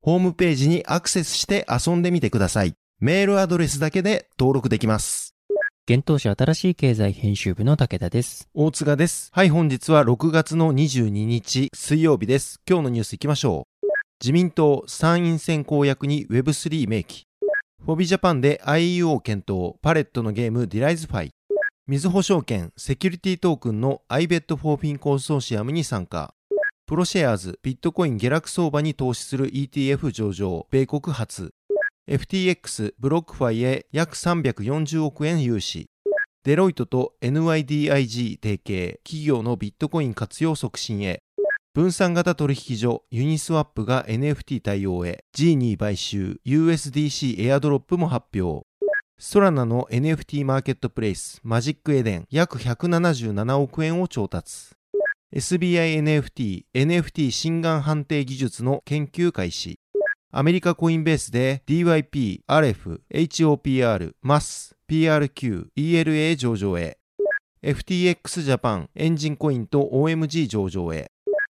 ホームページにアクセスして遊んでみてください。メールアドレスだけで登録できます。幻冬舎あたらしい経済編集部の武田です。大塚です。はい、本日は6月の22日水曜日です。今日のニュース行きましょう。自民党参院選公約に Web3 明記。フォビジャパンで IEO 検討、パレットのゲーム De:Lithe Φ。みずほ証券、セキュリティトークンの iBet for Fin コンソーシアムに参加。プロシェアーズ、ビットコイン下落相場に投資する ETF 上場、米国初。FTX、ブロックファイへ約340億円融資。デロイトと NYDIG 提携、企業のビットコイン活用促進へ。分散型取引所ユニスワップが NFT 対応へ。G2 買収。USDC エアドロップも発表。ソラナの NFT マーケットプレイスマジックエデン。約177億円を調達。SBI NFT NFT 真贋判定技術の研究開始アメリカコインベースで DYP、RF、HOPR、MAS、PRQ、ELA 上場へ FTX ジャパンエンジンコインと OMG 上場へ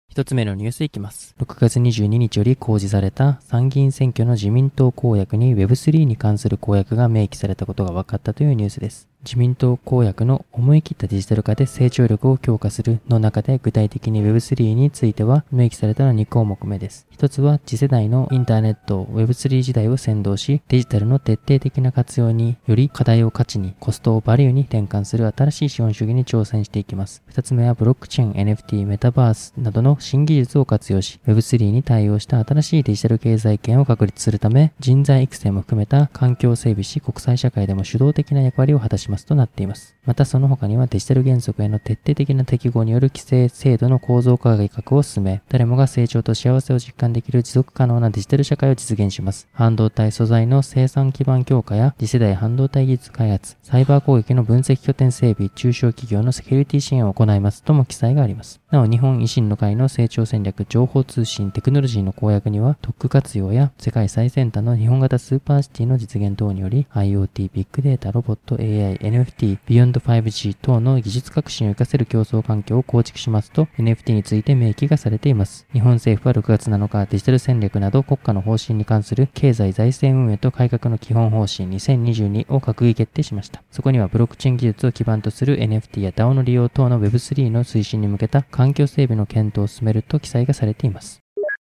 一つ目のニュースいきます。6月22日より公示された参議院選挙の自民党公約に Web3 に関する公約が明記されたことが分かったというニュースです。自民党公約の思い切ったデジタル化で成長力を強化するの中で具体的に Web3 については明記されたのは2項目目です。一つは次世代のインターネット Web3 時代を先導しデジタルの徹底的な活用により課題を価値にコストをバリューに転換する新しい資本主義に挑戦していきます。二つ目はブロックチェーン NFT メタバースなどの新技術を活用し Web3 に対応した新しいデジタル経済圏を確立するため人材育成も含めた環境整備し国際社会でも主導的な役割を果たしますとなっています。またその他にはデジタル原則への徹底的な適合による規制制度の構造化改革を進め誰もが成長と幸せを実感できる持続可能なデジタル社会を実現します。半導体素材の生産基盤強化や次世代半導体技術開発、サイバー攻撃の分析拠点整備、中小企業のセキュリティ支援を行いますとも記載があります。なお、日本維新の会の成長戦略情報通信テクノロジーの公約には、特区活用や世界最先端の日本型スーパーシティの実現等により、IoT、ビッグデータ、ロボット、AI、NFT、Beyond 5G 等の技術革新を活かせる競争環境を構築しますと、NFT について明記がされています。日本政府は6月7日、デジタル戦略など国家の方針に関する経済財政運営と改革の基本方針2022を閣議決定しました。そこにはブロックチェーン技術を基盤とする NFT や DAO の利用等の Web3 の推進に向けた環境整備の検討を進めると記載がされています。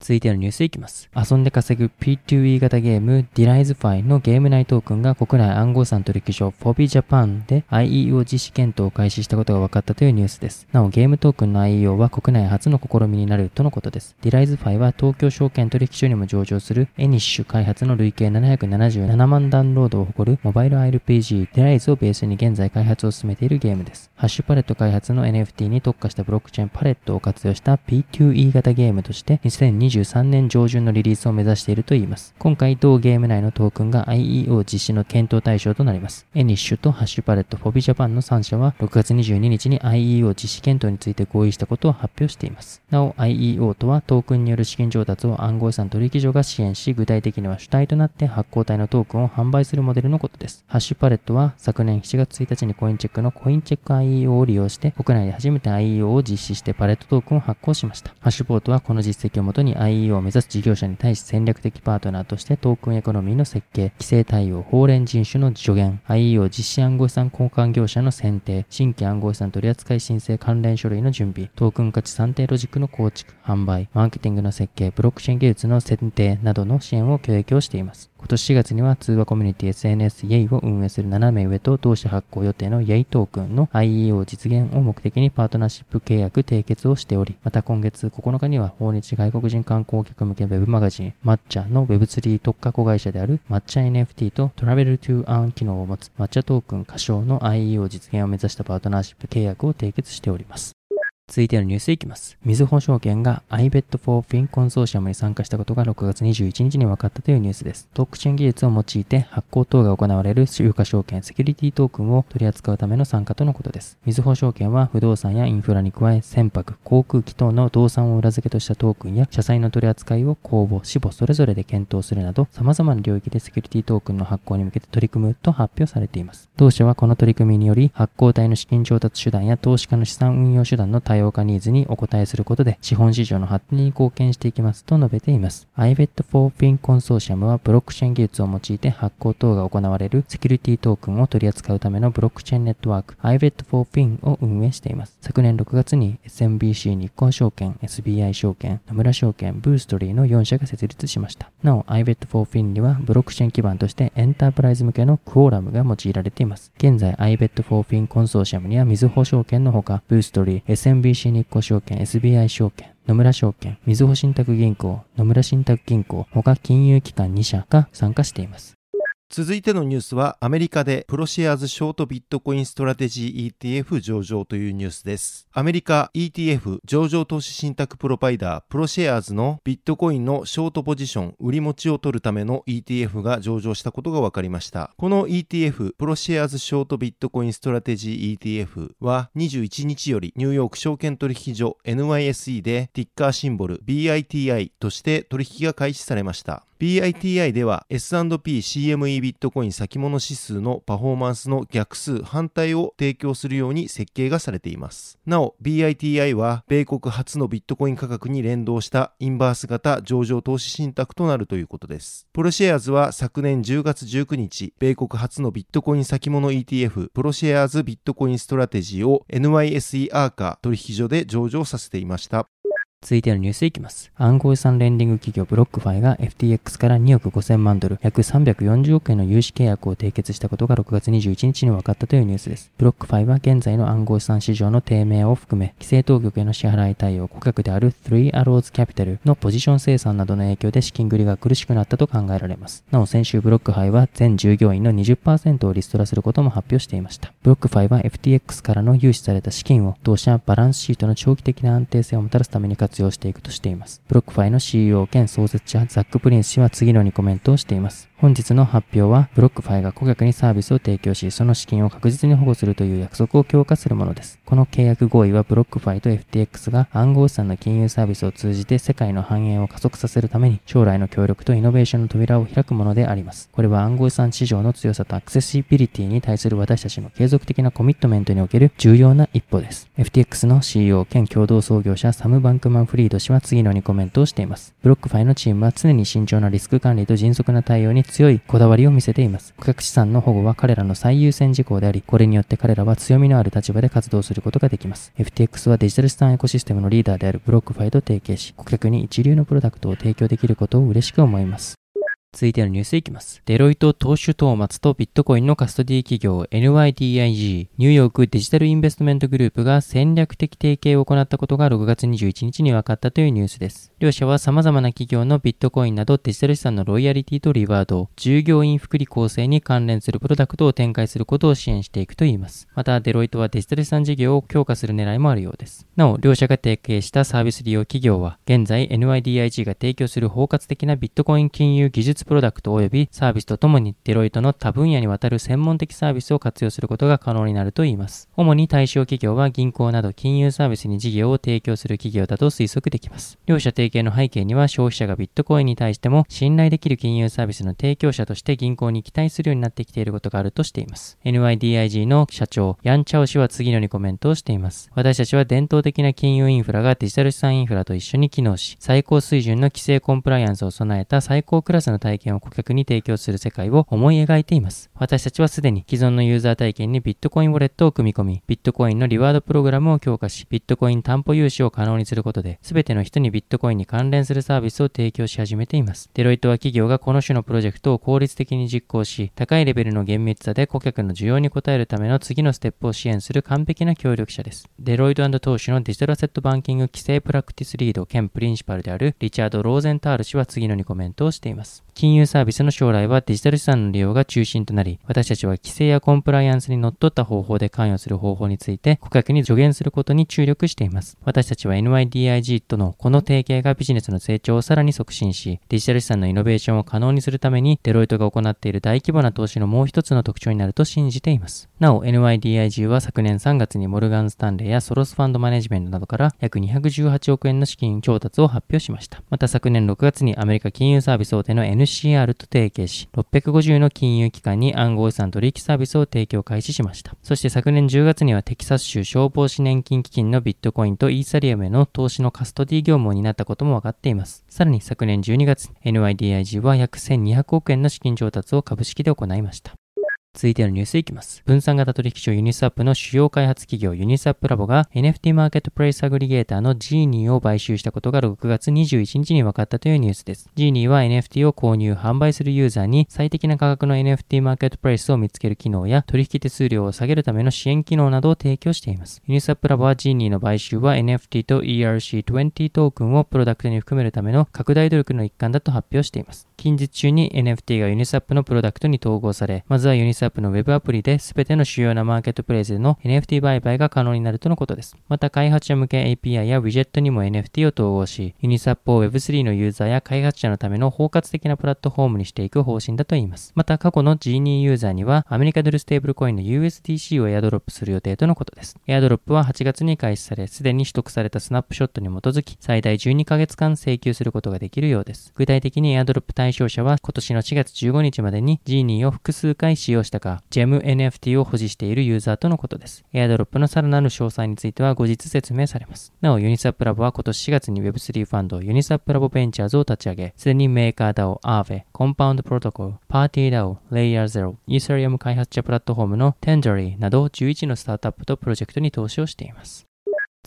続いてのニュースいきます。遊んで稼ぐ P2E 型ゲーム DeLizefy のゲーム内トークンが国内暗号資産取引所 Fobi Japan で IEO 実施検討を開始したことが分かったというニュースです。なおゲームトークンの IEO は国内初の試みになるとのことです。DeLizefy は東京証券取引所にも上場するエニッシュ開発の累計777万ダウンロードを誇るモバイル RPG De:Lithe をベースに現在開発を進めているゲームです。ハッシュパレット開発の NFT に特化したブロックチェーンパレットを活用した P2E 型ゲームとして2020 2023年上旬のリリースを目指しているといいます。今回同ゲーム内のトークンが IEO 実施の検討対象となります。エニッシュとハッシュパレット、フォビジャパンの3社は6月22日に IEO 実施検討について合意したことを発表しています。なお IEO とはトークンによる資金調達を暗号資産取引所が支援し、具体的には主体となって発行体のトークンを販売するモデルのことです。ハッシュパレットは昨年7月1日にコインチェックのコインチェック IEO を利用して国内で初めて IEO を実施してパレットトークンを発行しました。ハッシュポートはこの実績をもとに IEO を目指す事業者に対し戦略的パートナーとしてトークンエコノミーの設計、規制対応、法令遵守の助言、IEO 実施暗号資産交換業者の選定、新規暗号資産取扱申請関連書類の準備、トークン価値算定ロジックの構築、販売、マーケティングの設計、ブロックチェーン技術の選定などの支援を提供しています。今年4月には通話コミュニティ SNS Yay! を運営するナナメウエと同社発行予定の Yay! トークンの IEO 実現を目的にパートナーシップ契約締結をしており、また今月9日には訪日外国人観光客向けウェブマガジン MATCHA の Web3 特化子会社である抹茶 NFT と Travel to Earn 機能を持つ MATCHA トークン仮称の IEO 実現を目指したパートナーシップ契約を締結しております。続いてのニュースいきます。みずほ証券が iBet4Fin コンソーシアムに参加したことが6月21日に分かったというニュースです。トックチェーン技術を用いて発行等が行われる有価証券セキュリティトークンを取り扱うための参加とのことです。みずほ証券は不動産やインフラに加え船舶、航空機等の動産を裏付けとしたトークンや社債の取り扱いを公募、死母それぞれで検討するなど様々な領域でセキュリティトークンの発行に向けて取り組むと発表されています。同社はこの取り組みにより発行体の資金調達手段や投資家の資産運用手段の多様化ニーズにお答えすることで資本市場の発展に貢献していきますと述べています。iBet4Fin コンソーシアムはブロックチェーン技術を用いて発行等が行われるセキュリティトークンを取り扱うためのブロックチェーンネットワーク iBet4Fin を運営しています。昨年6月に SMBC 日興証券、SBI 証券、野村証券、ブーストリーの4社が設立しました。なお iBet4Fin にはブロックチェーン基盤としてエンタープライズ向けのクオーラムが用いられています。現在 iBet4Fin コンソーシアムにはみずほ証券のほか、ブーストリー、SMBC 日興証券、SBI 証券、野村証券、みずほ信託銀行、野村信託銀行、他金融機関2社が参加しています。続いてのニュースはアメリカでプロシェアーズショートビットコインストラテジー ETF 上場というニュースです。アメリカ ETF 上場投資信託プロバイダープロシェアーズのビットコインのショートポジション売り持ちを取るための ETF が上場したことが分かりました。この ETF プロシェアーズショートビットコインストラテジー ETF は21日よりニューヨーク証券取引所 NYSE でティッカーシンボル BITI として取引が開始されました。BITI では S&P CME ビットコイン先物指数のパフォーマンスの逆数反対を提供するように設計がされています。なお BITI は米国初のビットコイン価格に連動したインバース型上場投資信託となるということです。プロシェアーズは昨年10月19日、米国初のビットコイン先物 ETF プロシェアーズビットコインストラテジーを NYSE アーカー取引所で上場させていました。続いてのニュースいきます。暗号資産レンディング企業ブロックファイが FTX から2億5000万ドル、約340億円の融資契約を締結したことが6月21日に分かったというニュースです。ブロックファイは現在の暗号資産市場の低迷を含め、規制当局への支払い対応、顧客である3 Arrows Capital のポジション清算などの影響で資金繰りが苦しくなったと考えられます。なお先週ブロックファイは全従業員の20%をリストラすることも発表していました。ブロックファイは FTX からの融資された資金を同社バランスシートの長期的な安定性をもたらすために活用していくとしています。ブロックファイの CEO 兼創設者ザック・プリンス氏は次のようにコメントをしています。本日の発表は、ブロックファイが顧客にサービスを提供し、その資金を確実に保護するという約束を強化するものです。この契約合意は、ブロックファイと FTX が暗号資産の金融サービスを通じて世界の繁栄を加速させるために、将来の協力とイノベーションの扉を開くものであります。これは暗号資産市場の強さとアクセシビリティに対する私たちの継続的なコミットメントにおける重要な一歩です。FTX の CEO 兼共同創業者サム・バンクマン・フリード氏は次のにコメントをしています。ブロックファイのチームは常に慎重なリスク管理と迅速な対応に強いこだわりを見せています。顧客資産の保護は彼らの最優先事項であり、これによって彼らは強みのある立場で活動することができます。FTX はデジタル資産エコシステムのリーダーであるブロックファイと提携し、顧客に一流のプロダクトを提供できることを嬉しく思います。続いてのニュースいきます。デロイトトウシュトーマツとビットコインのカストディ企業 NYDIG ニューヨークデジタルインベストメントグループが戦略的提携を行ったことが6月21日に分かったというニュースです。両社は様々な企業のビットコインなどデジタル資産のロイヤリティとリワード、従業員福利厚生に関連するプロダクトを展開することを支援していくといいます。また、デロイトはデジタル資産事業を強化する狙いもあるようです。なお、両社が提携したサービス利用企業は、現在 NYDIG が提供する包括的なビットコイン金融技術プロダクト及びサービスとともにデロイトの多分野にわたる専門的サービスを活用することが可能になるといいます。主に対象企業は銀行など金融サービスに事業を提供する企業だと推測できます。両者提携の背景には消費者がビットコインに対しても信頼できる金融サービスの提供者として銀行に期待するようになってきていることがあるとしています。NYDIG の社長、ヤンチャオ氏は次のようにコメントをしています。私たちは伝統的な金融インフラがデジタル資産インフラと一緒に機能し、最高水準の規制コンプライアンスを備えた最高クラスの体験を顧客に提供する世界を思い描いています。私たちはすでに既存のユーザー体験にビットコインウォレットを組み込み、ビットコインのリワードプログラムを強化し、ビットコイン担保融資を可能にすることで、すべての人にビットコインに関連するサービスを提供し始めています。デロイトは企業がこの種のプロジェクトを効率的に実行し、高いレベルの厳密さで顧客の需要に応えるための次のステップを支援する完璧な協力者です。デロイト投資のデジタルアセットバンキング規制プラクティスリード兼プリンシパルであるリチャード・ローゼンタール氏は次のにコメントをしています。金融サービスの将来はデジタル資産の利用が中心となり、私たちは規制やコンプライアンスにのっとった方法で関与する方法について顧客に助言することに注力しています。私たちは NYDIG とのこの提携がビジネスの成長をさらに促進し、デジタル資産のイノベーションを可能にするためにデロイトが行っている大規模な投資のもう一つの特徴になると信じています。なお、NYDIG は昨年3月にモルガン・スタンレーやソロスファンドマネジメントなどから約218億円の資金調達を発表しました。また昨年6月にアメリカ金融サービス大手の NC MCR と提携し、650の金融機関に暗号資産取引サービスを提供開始しました。そして昨年10月にはテキサス州消防士年金基金のビットコインとイーサリアムへの投資のカストディ業務を担ったことも分かっています。さらに昨年12月、NYDIG は約1200億円の資金調達を株式で行いました。続いてのニュースいきます。分散型取引所ユニスワップの主要開発企業ユニスワップラボが NFT マーケットプレイスアグリゲーターの Genie を買収したことが6月21日に分かったというニュースです。Genie は NFT を購入、販売するユーザーに最適な価格の NFT マーケットプレイスを見つける機能や取引手数料を下げるための支援機能などを提供しています。ユニスワップラボは Genie の買収は NFT と ERC20 トークンをプロダクトに含めるための拡大努力の一環だと発表しています。近日中に NFT がユニスアップのプロダクトに統合され、まずはユニスワップの Web アプリで全ての主要なマーケットプレイスでの NFT 売買が可能になるとのことです。また開発者向け API や Widget にも NFT を統合し、ユニスワップを Web3 のユーザーや開発者のための包括的なプラットフォームにしていく方針だといいます。また過去の Genie ユーザーにはアメリカドルステーブルコインの USDC をエアドロップする予定とのことです。エアドロップは8月に開始され、すでに取得されたスナップショットに基づき、最大12ヶ月間請求することができるようです。具体的にエアドロップ対象者は今年の4月15日までに Genie を複数回使用ししたか、 GEM NFT を保持しているユーザーとのことです。AirDrop のさらなる詳細については後日説明されます。なお、ユニスワップラボは今年4月に Web3 ファンドユニスワップラボベンチャーズを立ち上げ、すでにメーカー DAO、Aave、コンパウンドプロトコル、パーティー DAO、Layer Zero、イーサリアム開発者プラットフォームの Tenderly など11のスタートアップとプロジェクトに投資をしています。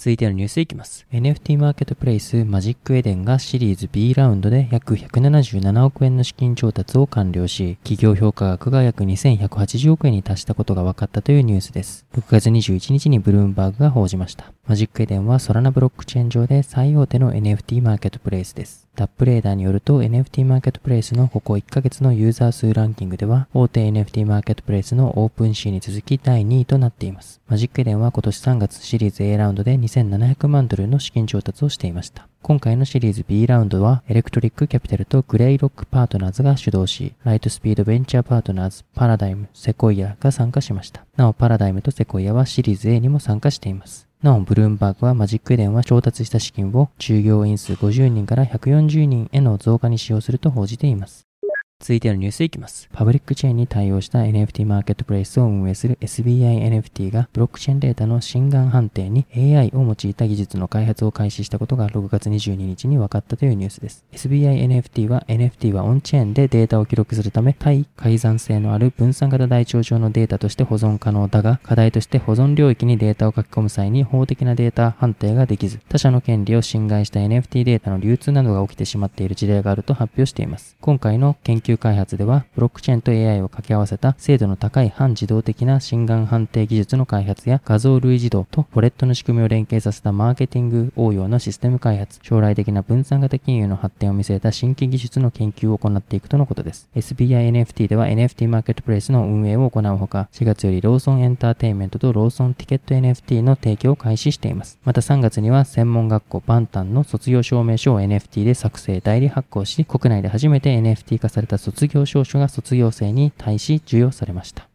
続いてのニュースいきます。NFT マーケットプレイスマジックエデンがシリーズ B ラウンドで約177億円の資金調達を完了し、企業評価額が約2180億円に達したことが分かったというニュースです。6月21日にブルームバーグが報じました。マジックエデンはソラナブロックチェーン上で最大手の NFT マーケットプレイスです。 DappRadar によると NFT マーケットプレイスのここ1ヶ月のユーザー数ランキングでは大手 NFT マーケットプレイスのオープンシーに続き第2位となっています。マジックエデンは今年3月シリーズ A ラウンドで2700万ドルの資金調達をしていました。今回のシリーズ B ラウンドは、エレクトリックキャピタルとグレイロックパートナーズが主導し、ライトスピードベンチャーパートナーズ、パラダイム、セコイアが参加しました。なお、パラダイムとセコイアはシリーズ A にも参加しています。なお、ブルームバーグはマジックエデンは調達した資金を従業員数50人から140人への増加に使用すると報じています。続いてのニュースいきます。パブリックチェーンに対応した NFT マーケットプレイスを運営する SBI NFT がブロックチェーンデータの心眼判定に AI を用いた技術の開発を開始したことが6月22日に分かったというニュースです。SBI NFT は NFT はオンチェーンでデータを記録するため対改ざん性のある分散型台帳上のデータとして保存可能だが課題として保存領域にデータを書き込む際に法的なデータ判定ができず他者の権利を侵害した NFT データの流通などが起きてしまっている事例があると発表しています。今回の研究究開発では、ブロックチェーンと AI を掛け合わせた精度の高い半自動的な心眼判定技術の開発や画像類似度とウォレットの仕組みを連携させたマーケティング応用のシステム開発、将来的な分散型金融の発展を見据えた新規技術の研究を行っていくとのことです。SBI NFT では NFT マーケットプレイスの運営を行うほか、4月よりローソンエンターテインメントとローソンティケット NFT の提供を開始しています。また3月には専門学校バンタンの卒業証明書を NFT で作成、代理発行し、国内で初めて NFT 化された卒業証書が卒業生に対し授与されました。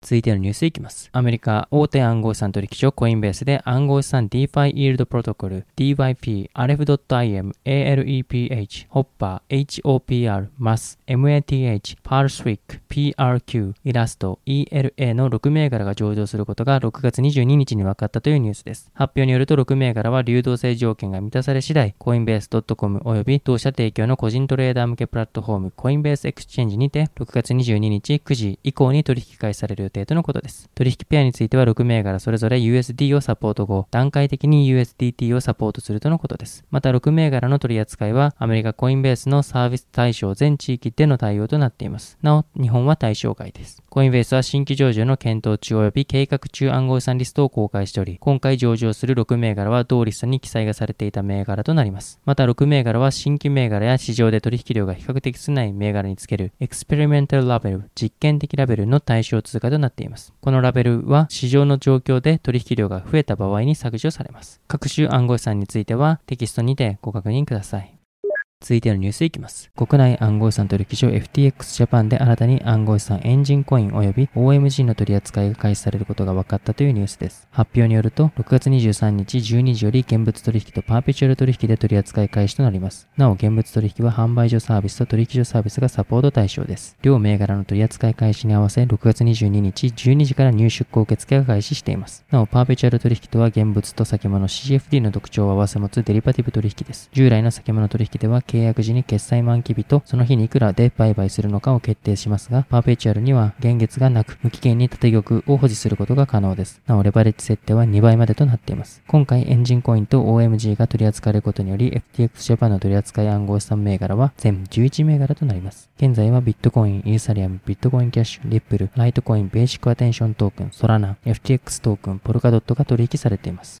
続いてのニュースいきます。アメリカ大手暗号資産取引所コインベースで暗号資産 DeFi Yield Protocol DYP Aleph.im ALEPH HOPR HOPR MATH MATH PARSIQ PRQ Elastos ELA の6銘柄が上場することが6月22日に分かったというニュースです。発表によると6銘柄は流動性条件が満たされ次第コインベース .com 及び同社提供の個人トレーダー向けプラットフォームコインベースエクスチェンジにて6月22日9時以降に取引開始される予定とのことです。取引ペアについては6銘柄それぞれ USD をサポート後、段階的に USDT をサポートするとのことです。また6銘柄の取り扱いはアメリカコインベースのサービス対象全地域での対応となっています。なお、日本は対象外です。コインベースは新規上場の検討中及び計画中暗号資産リストを公開しており、今回上場する6銘柄は同リストに記載がされていた銘柄となります。また6銘柄は新規銘柄や市場で取引量が比較的少ない銘柄につけるエクスペリメンタルラベル、実験的ラベルの対象通貨となっています。。このラベルは市場の状況で取引量が増えた場合に削除されます。各種暗号資産についてはテキストにてご確認ください。続いてのニュースいきます。国内暗号資産取引所 FTX ジャパンで新たに暗号資産エンジンコイン及び OMG の取り扱いが開始されることが分かったというニュースです。発表によると、6月23日12時より現物取引とパーペチュアル取引で取り扱い開始となります。なお、現物取引は販売所サービスと取引所サービスがサポート対象です。両銘柄の取り扱い開始に合わせ、6月22日12時から入出庫受付が開始しています。なお、パーペチュアル取引とは現物と先物 CFD の特徴を合わせ持つデリバティブ取引です。従来の先物取引では契約時に決済満期日とその日にいくらで売買するのかを決定しますが、パーペチュアルには現月がなく、無期限に縦玉を保持することが可能です。なお、レバレッジ設定は2倍までとなっています。今回、エンジンコインと OMG が取り扱われることにより、FTX ジャパンの取り扱い暗号資産銘柄は全11銘柄となります。現在はビットコイン、イーサリアム、ビットコインキャッシュ、リップル、ライトコイン、ベーシックアテンショントークン、ソラナ、FTX トークン、ポルカドットが取引されています。